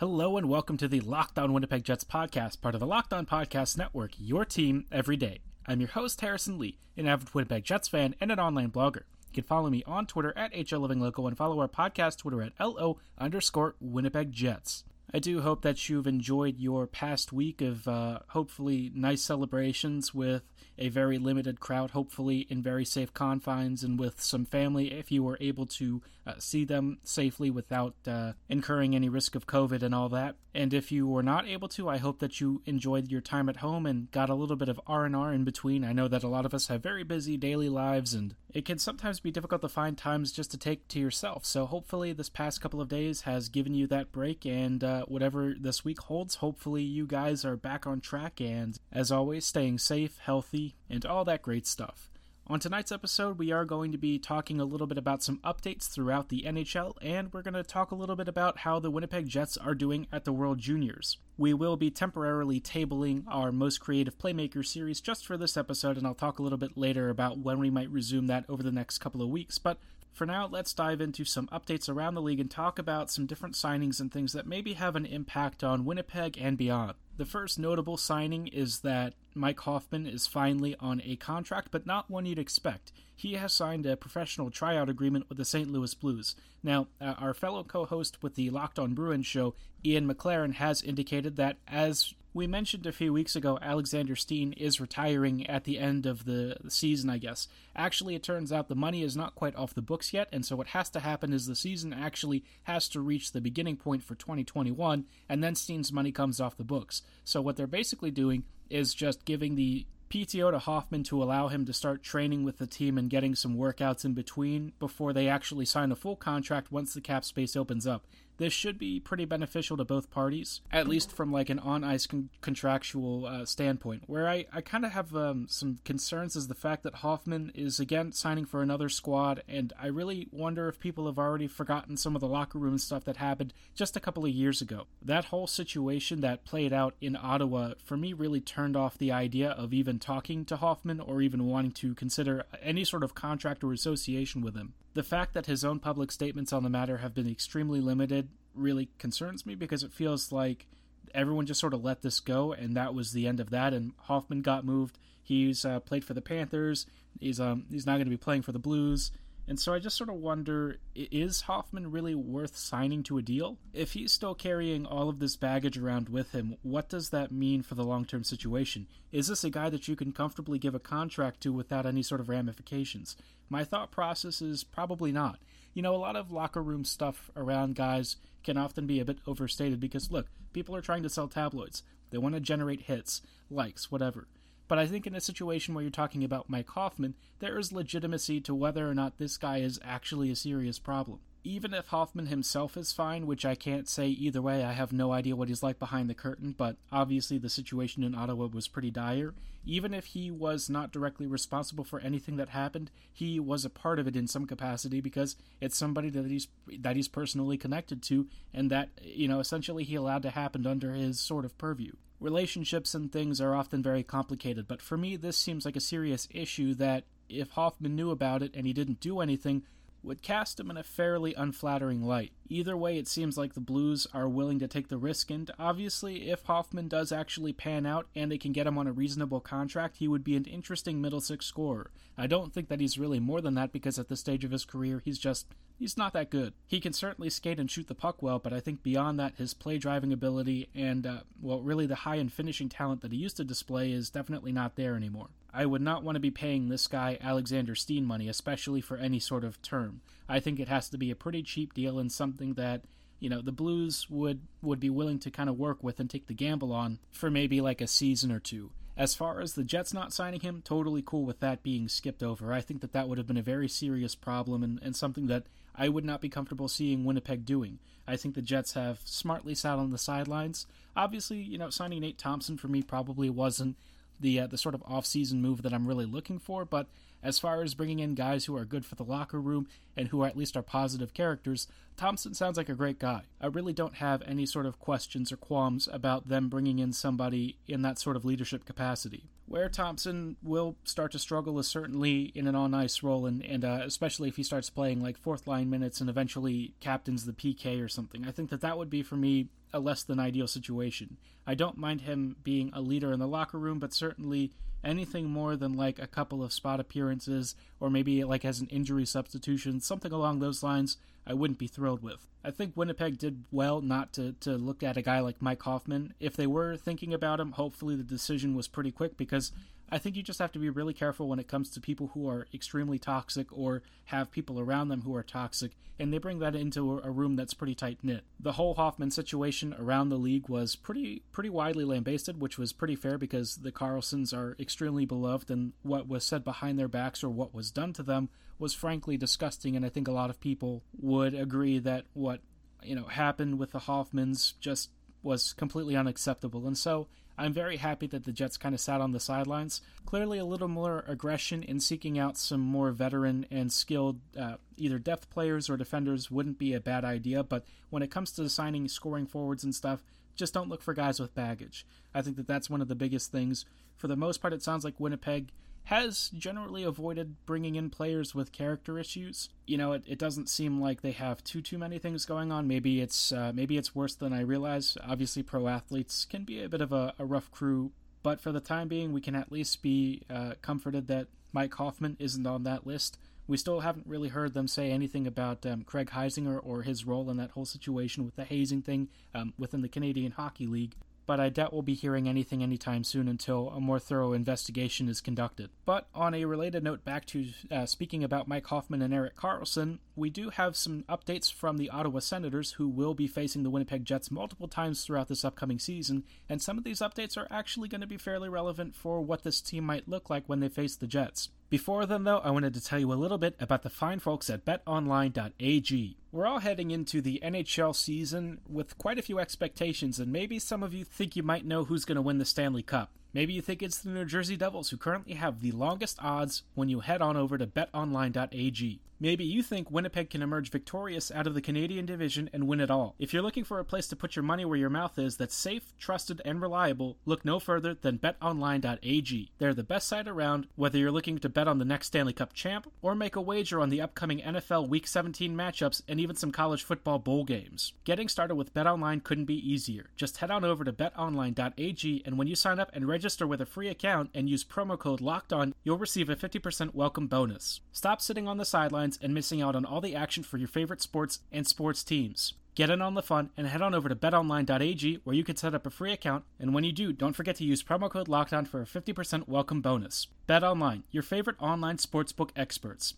Hello and welcome to the Locked On Winnipeg Jets podcast, part of the Locked On Podcast Network, your team every day. I'm your host, Harrison Lee, an avid Winnipeg Jets fan and an online blogger. You can follow me on Twitter at HLLivingLocal and follow our podcast Twitter at LO underscore Winnipeg Jets. I do hope that you've enjoyed your past week of uh, hopefully nice celebrations with a very limited crowd, hopefully in very safe confines and with some family if you were able to uh, see them safely without uh, incurring any risk of COVID and all that. And if you were not able to, I hope that you enjoyed your time at home and got a little bit of R&R in between. I know that a lot of us have very busy daily lives and it can sometimes be difficult to find times just to take to yourself. So hopefully this past couple of days has given you that break and uh, whatever this week holds, hopefully you guys are back on track and as always staying safe, healthy, and all that great stuff. On tonight's episode, we are going to be talking a little bit about some updates throughout the NHL, and we're going to talk a little bit about how the Winnipeg Jets are doing at the World Juniors. We will be temporarily tabling our Most Creative Playmaker series just for this episode, and I'll talk a little bit later about when we might resume that over the next couple of weeks. But for now, let's dive into some updates around the league and talk about some different signings and things that maybe have an impact on Winnipeg and beyond. The first notable signing is that Mike Hoffman is finally on a contract, but not one you'd expect. He has signed a professional tryout agreement with the St. Louis Blues. Now, uh, our fellow co host with the Locked on Bruins show, Ian McLaren, has indicated that as we mentioned a few weeks ago Alexander Steen is retiring at the end of the season, I guess. Actually, it turns out the money is not quite off the books yet, and so what has to happen is the season actually has to reach the beginning point for 2021, and then Steen's money comes off the books. So, what they're basically doing is just giving the PTO to Hoffman to allow him to start training with the team and getting some workouts in between before they actually sign a full contract once the cap space opens up. This should be pretty beneficial to both parties, at least from like an on ice con- contractual uh, standpoint. Where I, I kind of have um, some concerns is the fact that Hoffman is again signing for another squad, and I really wonder if people have already forgotten some of the locker room stuff that happened just a couple of years ago. That whole situation that played out in Ottawa for me really turned off the idea of even talking to Hoffman or even wanting to consider any sort of contract or association with him. The fact that his own public statements on the matter have been extremely limited really concerns me because it feels like everyone just sort of let this go and that was the end of that and Hoffman got moved. He's uh, played for the Panthers. He's um he's not going to be playing for the Blues. And so I just sort of wonder is Hoffman really worth signing to a deal? If he's still carrying all of this baggage around with him, what does that mean for the long term situation? Is this a guy that you can comfortably give a contract to without any sort of ramifications? My thought process is probably not. You know, a lot of locker room stuff around guys can often be a bit overstated because, look, people are trying to sell tabloids. They want to generate hits, likes, whatever. But I think in a situation where you're talking about Mike Hoffman, there is legitimacy to whether or not this guy is actually a serious problem. Even if Hoffman himself is fine, which I can't say either way, I have no idea what he's like behind the curtain, but obviously the situation in Ottawa was pretty dire. Even if he was not directly responsible for anything that happened, he was a part of it in some capacity because it's somebody that he's that he's personally connected to and that, you know, essentially he allowed to happen under his sort of purview relationships and things are often very complicated, but for me, this seems like a serious issue that, if Hoffman knew about it and he didn't do anything, would cast him in a fairly unflattering light. Either way, it seems like the Blues are willing to take the risk, and obviously, if Hoffman does actually pan out and they can get him on a reasonable contract, he would be an interesting middle six scorer. I don't think that he's really more than that because at this stage of his career, he's just he's not that good. He can certainly skate and shoot the puck well, but I think beyond that, his play driving ability and, uh, well, really the high end finishing talent that he used to display is definitely not there anymore. I would not want to be paying this guy Alexander Steen money, especially for any sort of term. I think it has to be a pretty cheap deal and something that you know the Blues would would be willing to kind of work with and take the gamble on for maybe like a season or two. As far as the Jets not signing him, totally cool with that being skipped over. I think that that would have been a very serious problem and, and something that I would not be comfortable seeing Winnipeg doing. I think the Jets have smartly sat on the sidelines. Obviously, you know, signing Nate Thompson for me probably wasn't the uh, the sort of off-season move that I'm really looking for, but as far as bringing in guys who are good for the locker room and who at least are positive characters, Thompson sounds like a great guy. I really don't have any sort of questions or qualms about them bringing in somebody in that sort of leadership capacity. Where Thompson will start to struggle is certainly in an on ice role, and, and uh, especially if he starts playing like fourth line minutes and eventually captains the PK or something. I think that that would be for me a less than ideal situation. I don't mind him being a leader in the locker room, but certainly anything more than like a couple of spot appearances or maybe like as an injury substitution, something along those lines, I wouldn't be thrilled with. I think Winnipeg did well not to, to look at a guy like Mike Hoffman. If they were thinking about him, hopefully the decision was pretty quick because I think you just have to be really careful when it comes to people who are extremely toxic or have people around them who are toxic, and they bring that into a room that's pretty tight knit. The whole Hoffman situation around the league was pretty pretty widely lambasted, which was pretty fair because the Karlssons are extremely beloved, and what was said behind their backs or what was done to them was frankly disgusting. And I think a lot of people would agree that what you know happened with the Hoffmans just was completely unacceptable. And so I'm very happy that the Jets kind of sat on the sidelines. Clearly, a little more aggression in seeking out some more veteran and skilled uh, either depth players or defenders wouldn't be a bad idea. But when it comes to signing scoring forwards and stuff, just don't look for guys with baggage. I think that that's one of the biggest things. For the most part, it sounds like Winnipeg has generally avoided bringing in players with character issues. You know, it, it doesn't seem like they have too too many things going on. Maybe it's uh, maybe it's worse than I realize. Obviously, pro athletes can be a bit of a, a rough crew, but for the time being, we can at least be uh, comforted that Mike Hoffman isn't on that list. We still haven't really heard them say anything about um, Craig Heisinger or his role in that whole situation with the hazing thing um, within the Canadian Hockey League but I doubt we'll be hearing anything anytime soon until a more thorough investigation is conducted. But on a related note, back to uh, speaking about Mike Hoffman and Erik Karlsson, we do have some updates from the Ottawa Senators who will be facing the Winnipeg Jets multiple times throughout this upcoming season, and some of these updates are actually going to be fairly relevant for what this team might look like when they face the Jets. Before then, though, I wanted to tell you a little bit about the fine folks at betonline.ag. We're all heading into the NHL season with quite a few expectations, and maybe some of you think you might know who's going to win the Stanley Cup. Maybe you think it's the New Jersey Devils who currently have the longest odds when you head on over to betonline.ag. Maybe you think Winnipeg can emerge victorious out of the Canadian division and win it all. If you're looking for a place to put your money where your mouth is that's safe, trusted, and reliable, look no further than betonline.ag. They're the best site around, whether you're looking to bet on the next Stanley Cup champ or make a wager on the upcoming NFL Week 17 matchups and even some college football bowl games. Getting started with BetOnline couldn't be easier. Just head on over to betonline.ag and when you sign up and register with a free account and use promo code Locked On, you'll receive a 50% welcome bonus. Stop sitting on the sidelines and missing out on all the action for your favorite sports and sports teams. Get in on the fun and head on over to betonline.ag where you can set up a free account. And when you do, don't forget to use promo code LOCKEDON for a 50% welcome bonus. BetOnline, your favorite online sportsbook experts.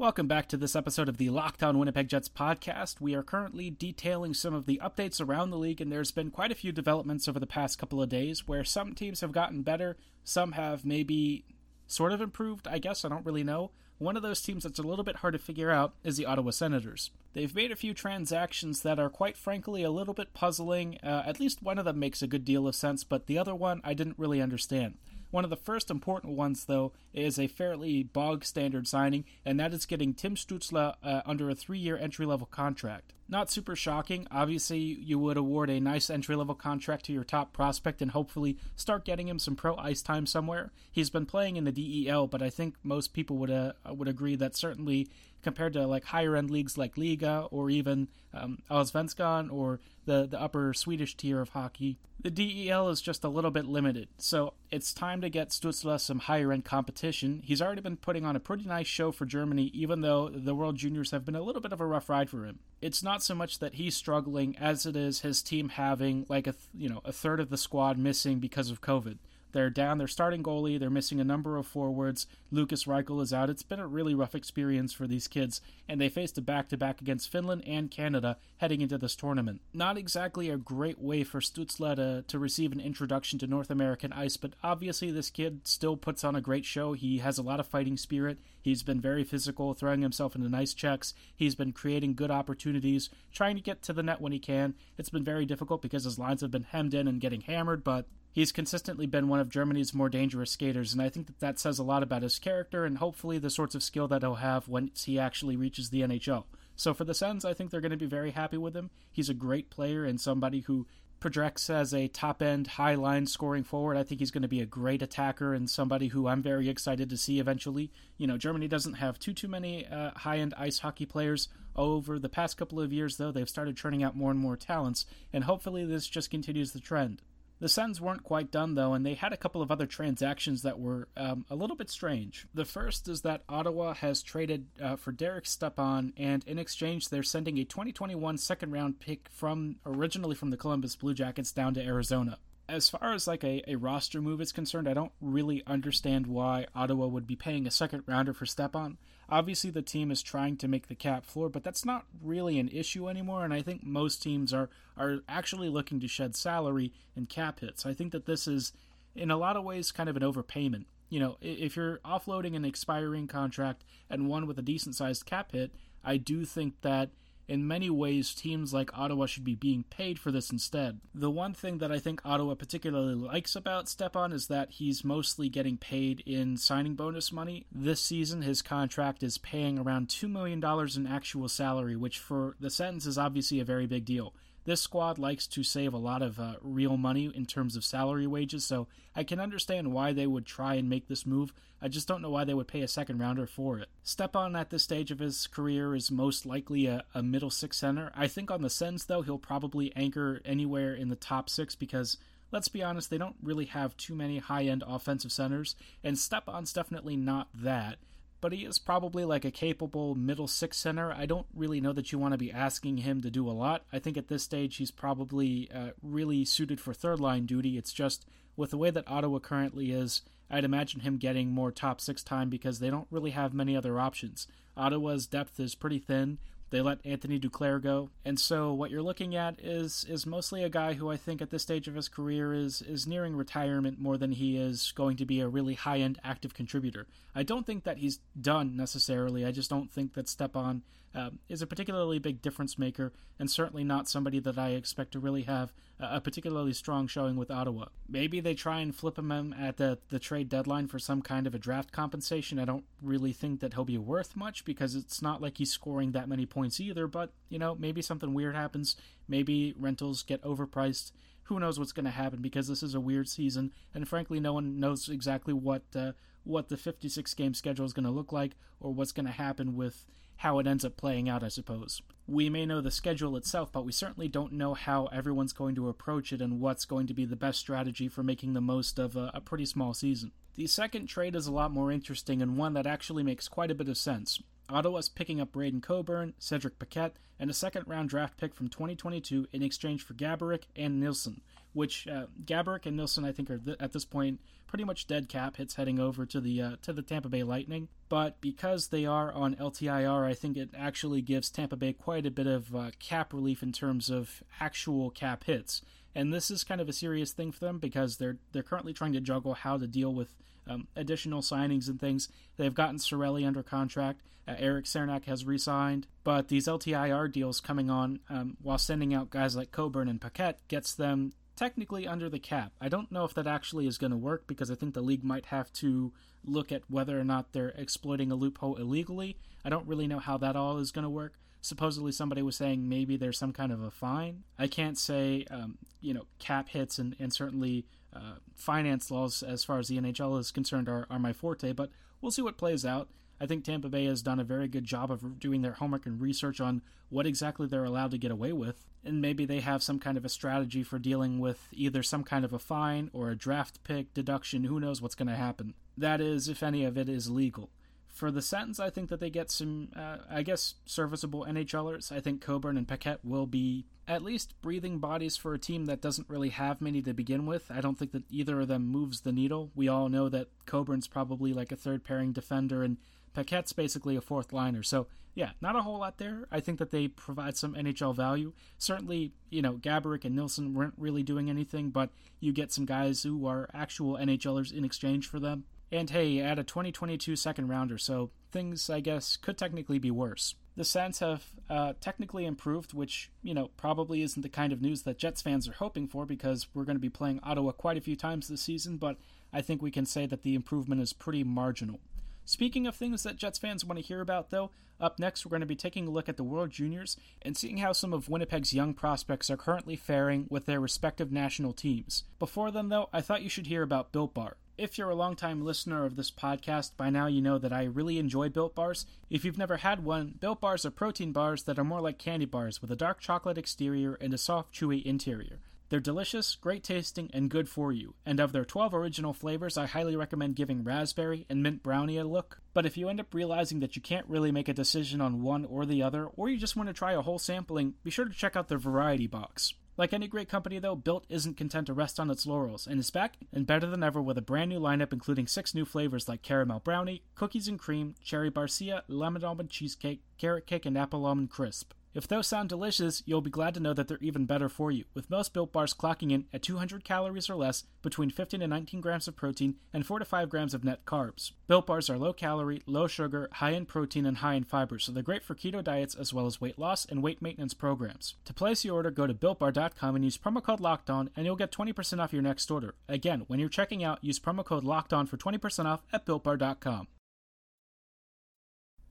Welcome back to this episode of the Locked On Winnipeg Jets podcast. We are currently detailing some of the updates around the league, and there's been quite a few developments over the past couple of days where some teams have gotten better, some have maybe sort of improved, I guess, I don't really know. One of those teams that's a little bit hard to figure out is the Ottawa Senators. They've made a few transactions that are quite frankly a little bit puzzling. Uh, at least one of them makes a good deal of sense, but the other one I didn't really understand. One of the first important ones, though, is a fairly bog standard signing, and that is getting Tim Stützle uh, under a three year entry level contract. Not super shocking. Obviously, you would award a nice entry level contract to your top prospect and hopefully start getting him some pro ice time somewhere. He's been playing in the DEL, but I think most people would uh, would agree that certainly compared to like higher end leagues like Liiga or even um, or the, the upper Swedish tier of hockey, the DEL is just a little bit limited. So it's time to get Stützle some higher end competition. He's already been putting on a pretty nice show for Germany, even though the World Juniors have been a little bit of a rough ride for him. It's not so much that he's struggling as it is his team having like a you know a third of the squad missing because of COVID. They're down their starting goalie. They're missing a number of forwards. Lukas Reichel is out. It's been a really rough experience for these kids, and they faced a back to back against Finland and Canada heading into this tournament. Not exactly a great way for Stützle to, to receive an introduction to North American ice, but obviously this kid still puts on a great show. He has a lot of fighting spirit. He's been very physical, throwing himself into nice checks. He's been creating good opportunities, trying to get to the net when he can. It's been very difficult because his lines have been hemmed in and getting hammered, but He's consistently been one of Germany's more dangerous skaters, and I think that that says a lot about his character and hopefully the sorts of skill that he'll have once he actually reaches the NHL. So for the Sens, I think they're going to be very happy with him. He's a great player and somebody who projects as a top end, high line scoring forward. I think he's going to be a great attacker and somebody who I'm very excited to see eventually. You know, Germany doesn't have too too many uh, high end ice hockey players. Over the past couple of years, though, they've started churning out more and more talents, and hopefully this just continues the trend. The Sens weren't quite done though, and they had a couple of other transactions that were um, a little bit strange. The first is that Ottawa has traded uh, for Derek Stepan, and in exchange, they're sending a 2021 second round pick from originally from the Columbus Blue Jackets down to Arizona as far as like a, a roster move is concerned, I don't really understand why Ottawa would be paying a second rounder for Stepan. Obviously, the team is trying to make the cap floor, but that's not really an issue anymore. And I think most teams are are actually looking to shed salary and cap hits. I think that this is, in a lot of ways, kind of an overpayment. You know, if you're offloading an expiring contract and one with a decent sized cap hit, I do think that in many ways, teams like Ottawa should be being paid for this instead. The one thing that I think Ottawa particularly likes about Stepan is that he's mostly getting paid in signing bonus money. This season, his contract is paying around $2 million in actual salary, which for the sentence is obviously a very big deal. This squad likes to save a lot of uh, real money in terms of salary wages, so I can understand why they would try and make this move. I just don't know why they would pay a second rounder for it. Stepan at this stage of his career is most likely a, a middle six center. I think on the Sens, though, he'll probably anchor anywhere in the top six because let's be honest, they don't really have too many high end offensive centers, and Stepan's definitely not that but he is probably like a capable middle six center. I don't really know that you want to be asking him to do a lot. I think at this stage he's probably uh, really suited for third line duty. It's just with the way that Ottawa currently is, I'd imagine him getting more top six time because they don't really have many other options. Ottawa's depth is pretty thin. They let Anthony Duclair go, and so what you're looking at is is mostly a guy who I think at this stage of his career is is nearing retirement more than he is going to be a really high end active contributor. I don't think that he's done necessarily. I just don't think that Stepan um, is a particularly big difference maker, and certainly not somebody that I expect to really have a particularly strong showing with Ottawa. Maybe they try and flip him at the, the trade deadline for some kind of a draft compensation. I don't really think that he'll be worth much because it's not like he's scoring that many points either, but, you know, maybe something weird happens. Maybe rentals get overpriced. Who knows what's going to happen because this is a weird season, and frankly, no one knows exactly what uh, what the 56 game schedule is going to look like or what's going to happen with how it ends up playing out, I suppose. We may know the schedule itself, but we certainly don't know how everyone's going to approach it and what's going to be the best strategy for making the most of a, a pretty small season. The second trade is a lot more interesting and one that actually makes quite a bit of sense. Ottawa's picking up Braydon Coburn, Cedric Paquette, and a second round draft pick from 2022 in exchange for Gaborik and Nilsson, which uh, Gaborik and Nilsson I think are th- at this point pretty much dead cap hits heading over to the uh, to the Tampa Bay Lightning. But because they are on LTIR, I think it actually gives Tampa Bay quite a bit of uh, cap relief in terms of actual cap hits. And this is kind of a serious thing for them because they're they're currently trying to juggle how to deal with um, additional signings and things. They've gotten Cirelli under contract. Uh, Erik Cernak has re-signed, but these LTIR deals coming on um, while sending out guys like Coburn and Paquette gets them technically under the cap. I don't know if that actually is going to work because I think the league might have to look at whether or not they're exploiting a loophole illegally. I don't really know how that all is going to work. Supposedly, somebody was saying maybe there's some kind of a fine. I can't say, um, you know, cap hits and, and certainly uh, finance laws as far as the NHL is concerned are, are my forte, but we'll see what plays out. I think Tampa Bay has done a very good job of doing their homework and research on what exactly they're allowed to get away with. And maybe they have some kind of a strategy for dealing with either some kind of a fine or a draft pick deduction. Who knows what's going to happen? That is, if any of it is legal. For the sentence, I think that they get some, uh, I guess, serviceable NHLers. I think Coburn and Paquette will be at least breathing bodies for a team that doesn't really have many to begin with. I don't think that either of them moves the needle. We all know that Coburn's probably like a third pairing defender, and Paquette's basically a fourth liner. So, yeah, not a whole lot there. I think that they provide some NHL value. Certainly, you know, Gaborik and Nilsson weren't really doing anything, but you get some guys who are actual NHLers in exchange for them. And hey, add a 2022 second rounder, so things, I guess, could technically be worse. The Sens have uh, technically improved, which, you know, probably isn't the kind of news that Jets fans are hoping for because we're going to be playing Ottawa quite a few times this season, but I think we can say that the improvement is pretty marginal. Speaking of things that Jets fans want to hear about, though, up next we're going to be taking a look at the World Juniors and seeing how some of Winnipeg's young prospects are currently faring with their respective national teams. Before then, though, I thought you should hear about Built Bar. If you're a longtime listener of this podcast, by now you know that I really enjoy Built Bars. If you've never had one, Built Bars are protein bars that are more like candy bars with a dark chocolate exterior and a soft, chewy interior. They're delicious, great tasting, and good for you. And of their 12 original flavors, I highly recommend giving raspberry and mint brownie a look. But if you end up realizing that you can't really make a decision on one or the other, or you just want to try a whole sampling, be sure to check out their variety box. Like any great company, though, Built isn't content to rest on its laurels and is back and better than ever with a brand new lineup including six new flavors like caramel brownie, cookies and cream, cherry barcia, lemon almond cheesecake, carrot cake, and apple almond crisp. If those sound delicious, you'll be glad to know that they're even better for you, with most built bars clocking in at 200 calories or less, between 15 and 19 grams of protein, and 4 to 5 grams of net carbs. Built bars are low calorie, low sugar, high in protein, and high in fiber, so they're great for keto diets as well as weight loss and weight maintenance programs. To place your order, go to builtbar.com and use promo code LOCKEDON, and you'll get 20% off your next order. Again, when you're checking out, use promo code LOCKEDON for 20% off at builtbar.com.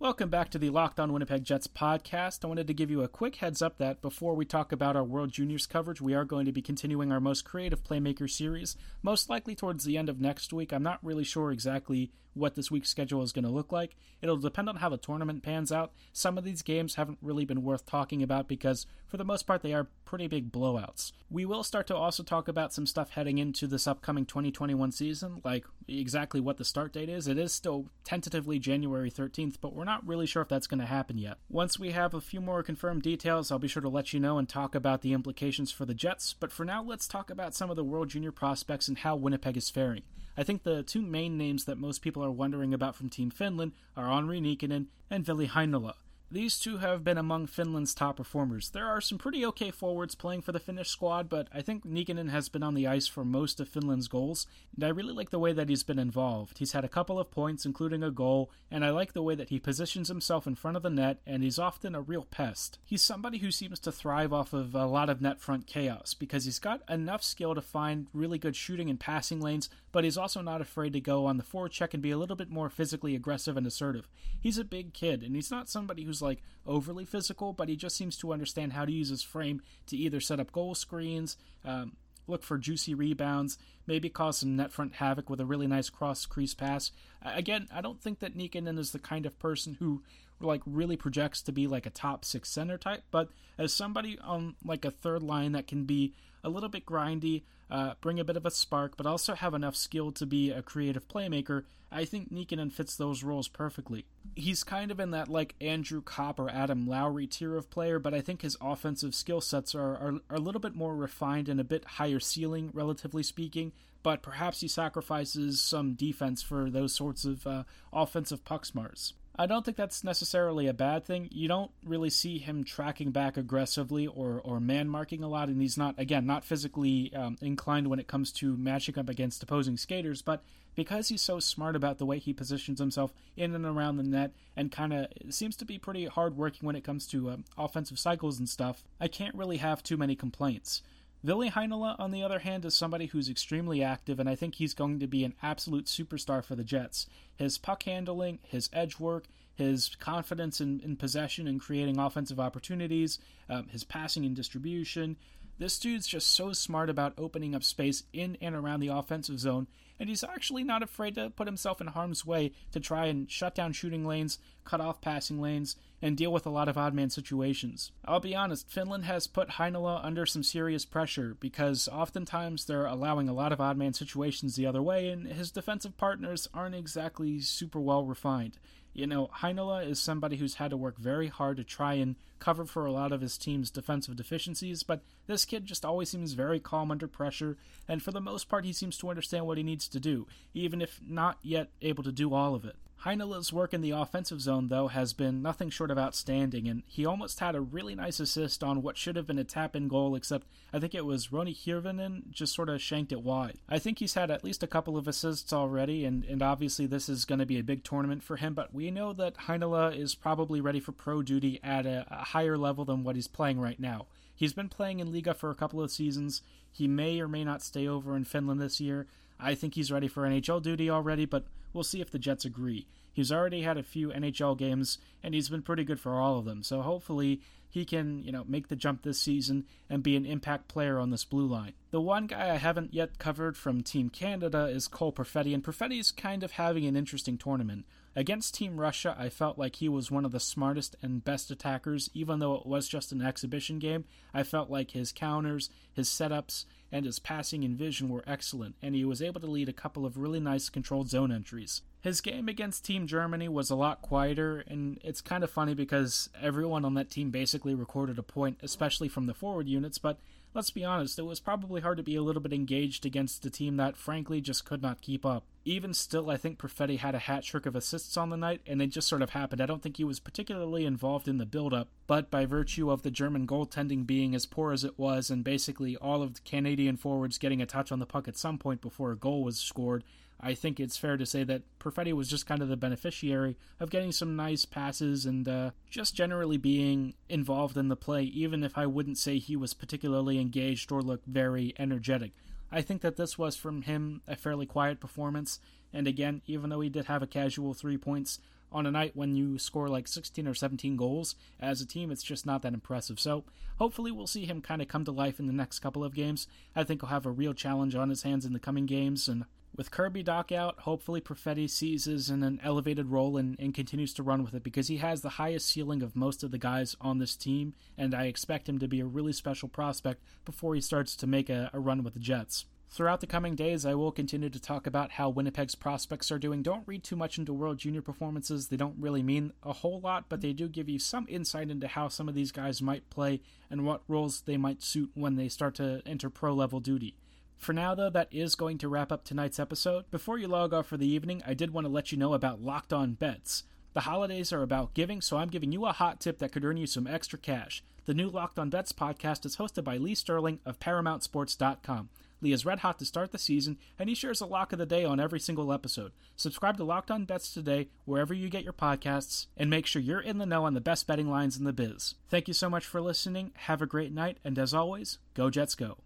Welcome back to the Locked On Winnipeg Jets podcast. I wanted to give you a quick heads up that before we talk about our World Juniors coverage, we are going to be continuing our most creative playmaker series, most likely towards the end of next week. I'm not really sure exactly what this week's schedule is going to look like. It'll depend on how the tournament pans out. Some of these games haven't really been worth talking about because, for the most part, they are pretty big blowouts. We will start to also talk about some stuff heading into this upcoming 2021 season, like exactly what the start date is. It is still tentatively January 13th, but we're not really sure if that's going to happen yet. Once we have a few more confirmed details, I'll be sure to let you know and talk about the implications for the Jets. But for now, let's talk about some of the World Junior prospects and how Winnipeg is faring. I think the two main names that most people are wondering about from Team Finland are Henri Nikkanen and Ville Heinola. These two have been among Finland's top performers. There are some pretty okay forwards playing for the Finnish squad, but I think Nikkanen has been on the ice for most of Finland's goals, and I really like the way that he's been involved. He's had a couple of points, including a goal, and I like the way that he positions himself in front of the net, and he's often a real pest. He's somebody who seems to thrive off of a lot of net front chaos, because he's got enough skill to find really good shooting and passing lanes, but he's also not afraid to go on the forecheck and be a little bit more physically aggressive and assertive. He's a big kid, and he's not somebody who's like overly physical, but he just seems to understand how to use his frame to either set up goal screens, um, look for juicy rebounds, maybe cause some net front havoc with a really nice cross crease pass. Again, I don't think that Nikkanen is the kind of person who like really projects to be like a top six center type, but as somebody on like a third line that can be a little bit grindy, uh, bring a bit of a spark, but also have enough skill to be a creative playmaker, I think Nikkanen fits those roles perfectly. He's kind of in that like Andrew Copp or Adam Lowry tier of player, but I think his offensive skill sets are, are, are a little bit more refined and a bit higher ceiling, relatively speaking. But perhaps he sacrifices some defense for those sorts of uh, offensive puck smarts. I don't think that's necessarily a bad thing. You don't really see him tracking back aggressively or, or man marking a lot, and he's not, again, not physically um, inclined when it comes to matching up against opposing skaters, but because he's so smart about the way he positions himself in and around the net and kind of seems to be pretty hardworking when it comes to um, offensive cycles and stuff, I can't really have too many complaints. Ville Heinola, on the other hand, is somebody who's extremely active, and I think he's going to be an absolute superstar for the Jets. His puck handling, his edge work, his confidence in, in possession and creating offensive opportunities, um, his passing and distribution. This dude's just so smart about opening up space in and around the offensive zone, and he's actually not afraid to put himself in harm's way to try and shut down shooting lanes, cut off passing lanes, and deal with a lot of odd man situations. I'll be honest, Finland has put Heinola under some serious pressure because oftentimes they're allowing a lot of odd man situations the other way, and his defensive partners aren't exactly super well refined. You know, Heinola is somebody who's had to work very hard to try and cover for a lot of his team's defensive deficiencies, but this kid just always seems very calm under pressure, and for the most part, he seems to understand what he needs to do, even if not yet able to do all of it. Heinola's work in the offensive zone, though, has been nothing short of outstanding, and he almost had a really nice assist on what should have been a tap in goal, except I think it was Roni Hirvonen just sort of shanked it wide. I think he's had at least a couple of assists already, and, and obviously this is going to be a big tournament for him, but we know that Heinola is probably ready for pro duty at a, a higher level than what he's playing right now. He's been playing in Liiga for a couple of seasons. He may or may not stay over in Finland this year. I think he's ready for NHL duty already, but we'll see if the Jets agree. He's already had a few NHL games, and he's been pretty good for all of them. So hopefully he can, you know, make the jump this season and be an impact player on this blue line. The one guy I haven't yet covered from Team Canada is Cole Perfetti, and Perfetti's kind of having an interesting tournament. Against Team Russia, I felt like he was one of the smartest and best attackers, even though it was just an exhibition game. I felt like his counters, his setups, and his passing and vision were excellent, and he was able to lead a couple of really nice controlled zone entries. His game against Team Germany was a lot quieter, and it's kind of funny because everyone on that team basically recorded a point, especially from the forward units, but let's be honest, it was probably hard to be a little bit engaged against a team that frankly just could not keep up. Even still, I think Perfetti had a hat trick of assists on the night, and they just sort of happened. I don't think he was particularly involved in the build up, but by virtue of the German goaltending being as poor as it was, and basically all of the Canadian forwards getting a touch on the puck at some point before a goal was scored, I think it's fair to say that Perfetti was just kind of the beneficiary of getting some nice passes and uh, just generally being involved in the play, even if I wouldn't say he was particularly engaged or looked very energetic. I think that this was from him a fairly quiet performance, and again, even though he did have a casual three points, on a night when you score like 16 or 17 goals as a team, it's just not that impressive. So hopefully we'll see him kind of come to life in the next couple of games. I think he'll have a real challenge on his hands in the coming games, and with Kirby Dach out, hopefully Perfetti seizes in an elevated role and, and continues to run with it because he has the highest ceiling of most of the guys on this team, and I expect him to be a really special prospect before he starts to make a, a run with the Jets. Throughout the coming days, I will continue to talk about how Winnipeg's prospects are doing. Don't read too much into World Junior performances. They don't really mean a whole lot, but they do give you some insight into how some of these guys might play and what roles they might suit when they start to enter pro level duty. For now, though, that is going to wrap up tonight's episode. Before you log off for the evening, I did want to let you know about Locked On Bets. The holidays are about giving, so I'm giving you a hot tip that could earn you some extra cash. The new Locked On Bets podcast is hosted by Lee Sterling of ParamountSports.com. Lee is red hot to start the season, and he shares a lock of the day on every single episode. Subscribe to Locked On Bets today, wherever you get your podcasts, and make sure you're in the know on the best betting lines in the biz. Thank you so much for listening. Have a great night, and as always, go Jets go.